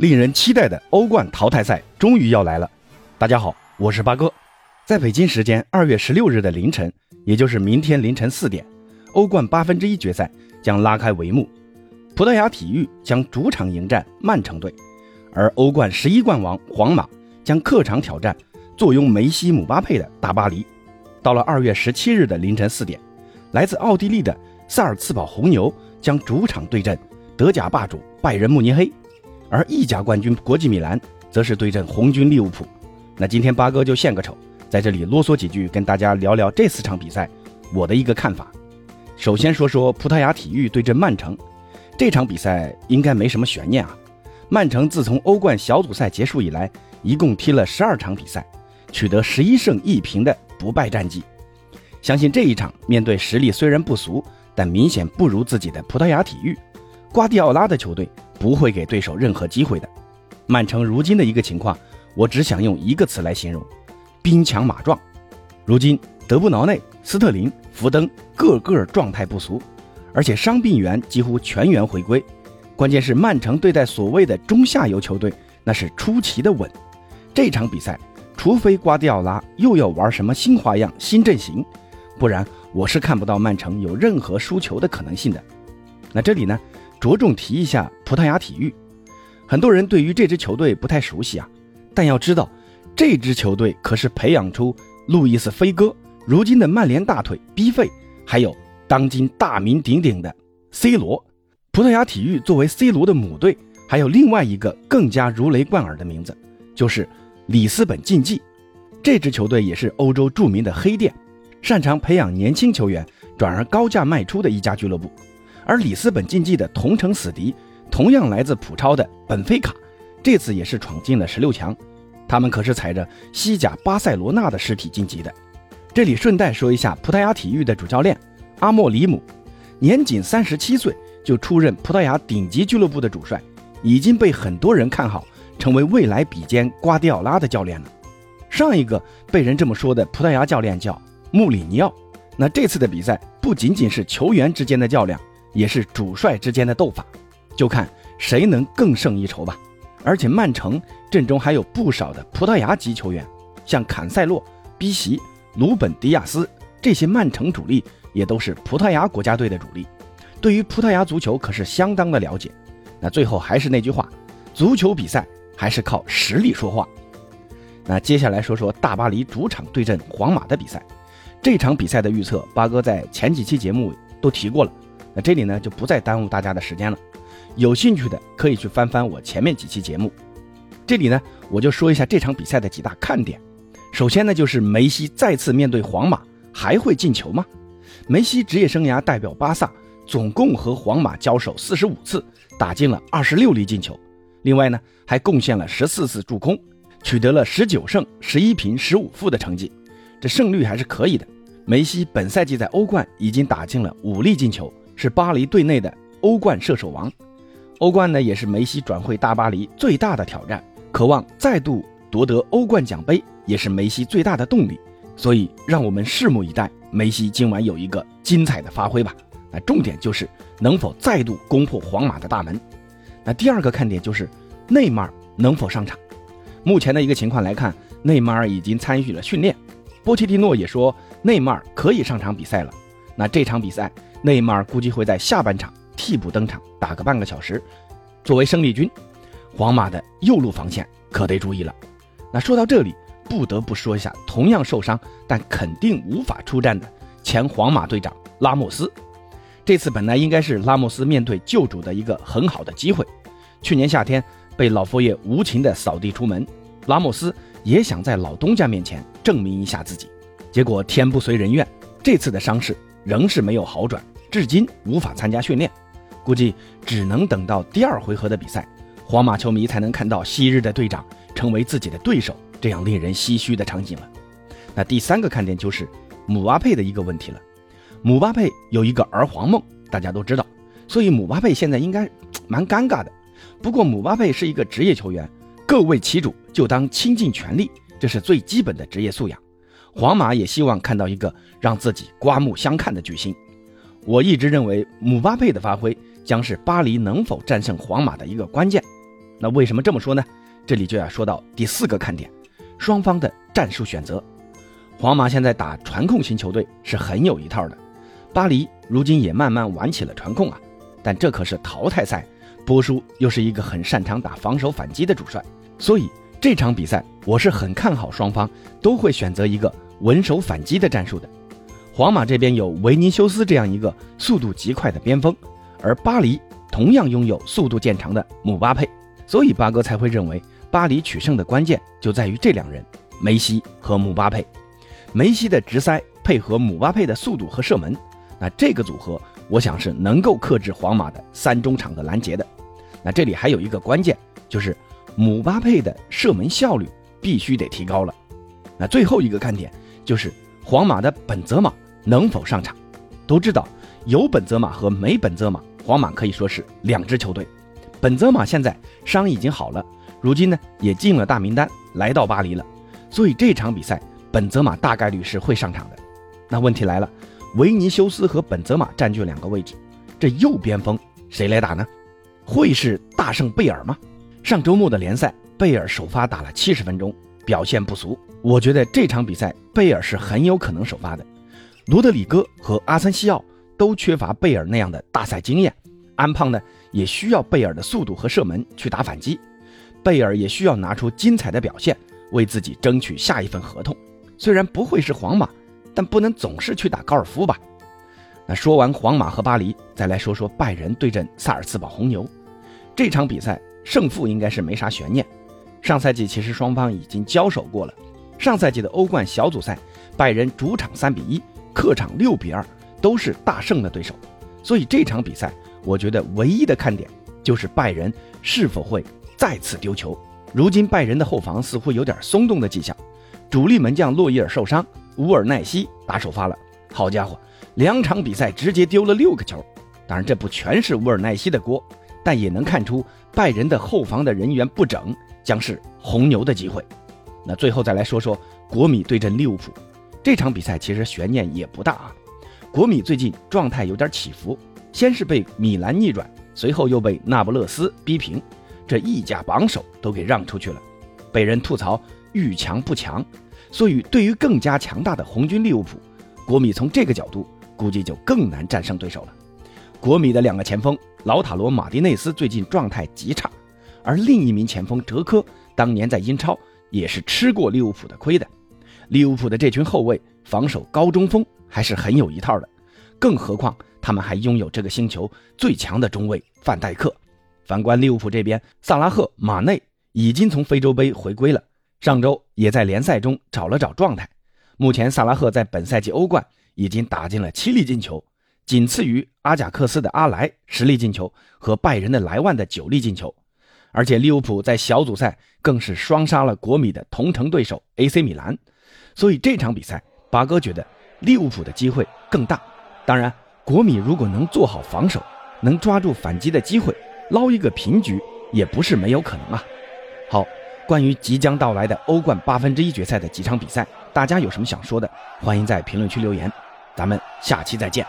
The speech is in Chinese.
令人期待的欧冠淘汰赛终于要来了。大家好，我是八哥。在北京时间二月十六日的凌晨，也就是明天凌晨四点，欧冠八分之一决赛将拉开帷幕。葡萄牙体育将主场迎战曼城队，而欧冠十一冠王皇马将客场挑战坐拥梅西、姆巴佩的大巴黎。到了二月十七日的凌晨四点，来自奥地利的萨尔茨堡红牛将主场对阵德甲霸主拜仁慕尼黑。而意甲冠军国际米兰则是对阵红军利物浦。那今天八哥就献个丑，在这里啰嗦几句，跟大家聊聊这四场比赛我的一个看法。首先说说葡萄牙体育对阵曼城这场比赛，应该没什么悬念啊。曼城自从欧冠小组赛结束以来，一共踢了十二场比赛，取得十一胜一平的不败战绩。相信这一场面对实力虽然不俗，但明显不如自己的葡萄牙体育，瓜迪奥拉的球队。不会给对手任何机会的。曼城如今的一个情况，我只想用一个词来形容：兵强马壮。如今德布劳内、斯特林、福登个个状态不俗，而且伤病员几乎全员回归。关键是曼城对待所谓的中下游球队，那是出奇的稳。这场比赛，除非瓜迪奥拉又要玩什么新花样、新阵型，不然我是看不到曼城有任何输球的可能性的。那这里呢？着重提一下葡萄牙体育，很多人对于这支球队不太熟悉啊，但要知道，这支球队可是培养出路易斯飞哥，如今的曼联大腿逼费，还有当今大名鼎鼎的 C 罗。葡萄牙体育作为 C 罗的母队，还有另外一个更加如雷贯耳的名字，就是里斯本竞技。这支球队也是欧洲著名的黑店，擅长培养年轻球员，转而高价卖出的一家俱乐部。而里斯本竞技的同城死敌，同样来自普超的本菲卡，这次也是闯进了十六强。他们可是踩着西甲巴塞罗那的尸体晋级的。这里顺带说一下，葡萄牙体育的主教练阿莫里姆，年仅三十七岁就出任葡萄牙顶级俱乐部的主帅，已经被很多人看好，成为未来比肩瓜迪奥拉的教练了。上一个被人这么说的葡萄牙教练叫穆里尼奥。那这次的比赛不仅仅是球员之间的较量。也是主帅之间的斗法，就看谁能更胜一筹吧。而且曼城阵中还有不少的葡萄牙籍球员，像坎塞洛、逼席、鲁本·迪亚斯这些曼城主力也都是葡萄牙国家队的主力，对于葡萄牙足球可是相当的了解。那最后还是那句话，足球比赛还是靠实力说话。那接下来说说大巴黎主场对阵皇马的比赛，这场比赛的预测，八哥在前几期节目都提过了。那这里呢就不再耽误大家的时间了，有兴趣的可以去翻翻我前面几期节目。这里呢我就说一下这场比赛的几大看点。首先呢就是梅西再次面对皇马还会进球吗？梅西职业生涯代表巴萨，总共和皇马交手四十五次，打进了二十六粒进球，另外呢还贡献了十四次助攻，取得了十九胜十一平十五负的成绩，这胜率还是可以的。梅西本赛季在欧冠已经打进了五粒进球。是巴黎队内的欧冠射手王，欧冠呢也是梅西转会大巴黎最大的挑战，渴望再度夺得欧冠奖杯也是梅西最大的动力，所以让我们拭目以待，梅西今晚有一个精彩的发挥吧。那重点就是能否再度攻破皇马的大门。那第二个看点就是内马尔能否上场。目前的一个情况来看，内马尔已经参与了训练，波切蒂诺也说内马尔可以上场比赛了。那这场比赛。内马尔估计会在下半场替补登场，打个半个小时，作为生力军。皇马的右路防线可得注意了。那说到这里，不得不说一下同样受伤但肯定无法出战的前皇马队长拉莫斯。这次本来应该是拉莫斯面对旧主的一个很好的机会。去年夏天被老佛爷无情的扫地出门，拉莫斯也想在老东家面前证明一下自己。结果天不遂人愿，这次的伤势仍是没有好转。至今无法参加训练，估计只能等到第二回合的比赛，皇马球迷才能看到昔日的队长成为自己的对手这样令人唏嘘的场景了。那第三个看点就是姆巴佩的一个问题了。姆巴佩有一个儿皇梦，大家都知道，所以姆巴佩现在应该蛮尴尬的。不过姆巴佩是一个职业球员，各为其主就当倾尽全力，这是最基本的职业素养。皇马也希望看到一个让自己刮目相看的巨星。我一直认为姆巴佩的发挥将是巴黎能否战胜皇马的一个关键。那为什么这么说呢？这里就要说到第四个看点，双方的战术选择。皇马现在打传控型球队是很有一套的，巴黎如今也慢慢玩起了传控啊，但这可是淘汰赛，波叔又是一个很擅长打防守反击的主帅，所以这场比赛我是很看好双方都会选择一个稳守反击的战术的。皇马这边有维尼修斯这样一个速度极快的边锋，而巴黎同样拥有速度见长的姆巴佩，所以八哥才会认为巴黎取胜的关键就在于这两人，梅西和姆巴佩。梅西的直塞配合姆巴佩的速度和射门，那这个组合我想是能够克制皇马的三中场的拦截的。那这里还有一个关键，就是姆巴佩的射门效率必须得提高了。那最后一个看点就是皇马的本泽马能否上场。都知道有本泽马和没本泽马，皇马可以说是两支球队。本泽马现在伤已经好了，如今呢也进了大名单，来到巴黎了，所以这场比赛。本泽马大概率是会上场的，那问题来了，维尼修斯和本泽马占据两个位置，这右边锋谁来打呢？会是大圣贝尔吗？上周末的联赛，贝尔首发打了七十分钟，表现不俗。我觉得这场比赛贝尔是很有可能首发的。罗德里戈和阿森西奥都缺乏贝尔那样的大赛经验，安胖呢也需要贝尔的速度和射门去打反击，贝尔也需要拿出精彩的表现，为自己争取下一份合同。虽然不会是皇马，但不能总是去打高尔夫吧？那说完皇马和巴黎，再来说说拜仁对阵萨尔茨堡红牛这场比赛，胜负应该是没啥悬念。上赛季其实双方已经交手过了，上赛季的欧冠小组赛，拜仁主场三比一，客场六比二，都是大胜的对手。所以这场比赛，我觉得唯一的看点就是拜仁是否会再次丢球。如今拜仁的后防似乎有点松动的迹象。主力门将洛伊尔受伤，乌尔奈西打首发了。好家伙，两场比赛直接丢了六个球。当然，这不全是乌尔奈西的锅，但也能看出拜仁的后防的人员不整将是红牛的机会。那最后再来说说国米对阵利物浦这场比赛，其实悬念也不大啊。国米最近状态有点起伏，先是被米兰逆转，随后又被那不勒斯逼平，这意甲榜首都给让出去了，被人吐槽。遇强不强，所以对于更加强大的红军利物浦，国米从这个角度估计就更难战胜对手了。国米的两个前锋老塔罗马蒂内斯最近状态极差，而另一名前锋哲科当年在英超也是吃过利物浦的亏的。利物浦的这群后卫防守高中锋还是很有一套的，更何况他们还拥有这个星球最强的中卫范戴克。反观利物浦这边，萨拉赫、马内已经从非洲杯回归了。上周也在联赛中找了找状态。目前萨拉赫在本赛季欧冠已经打进了七粒进球，仅次于阿贾克斯的阿莱十粒进球和拜仁的莱万的九粒进球。而且利物浦在小组赛更是双杀了国米的同城对手 AC 米兰。所以这场比赛，八哥觉得利物浦的机会更大。当然，国米如果能做好防守，能抓住反击的机会，捞一个平局也不是没有可能啊。好。关于即将到来的欧冠八分之一决赛的几场比赛，大家有什么想说的？欢迎在评论区留言，咱们下期再见。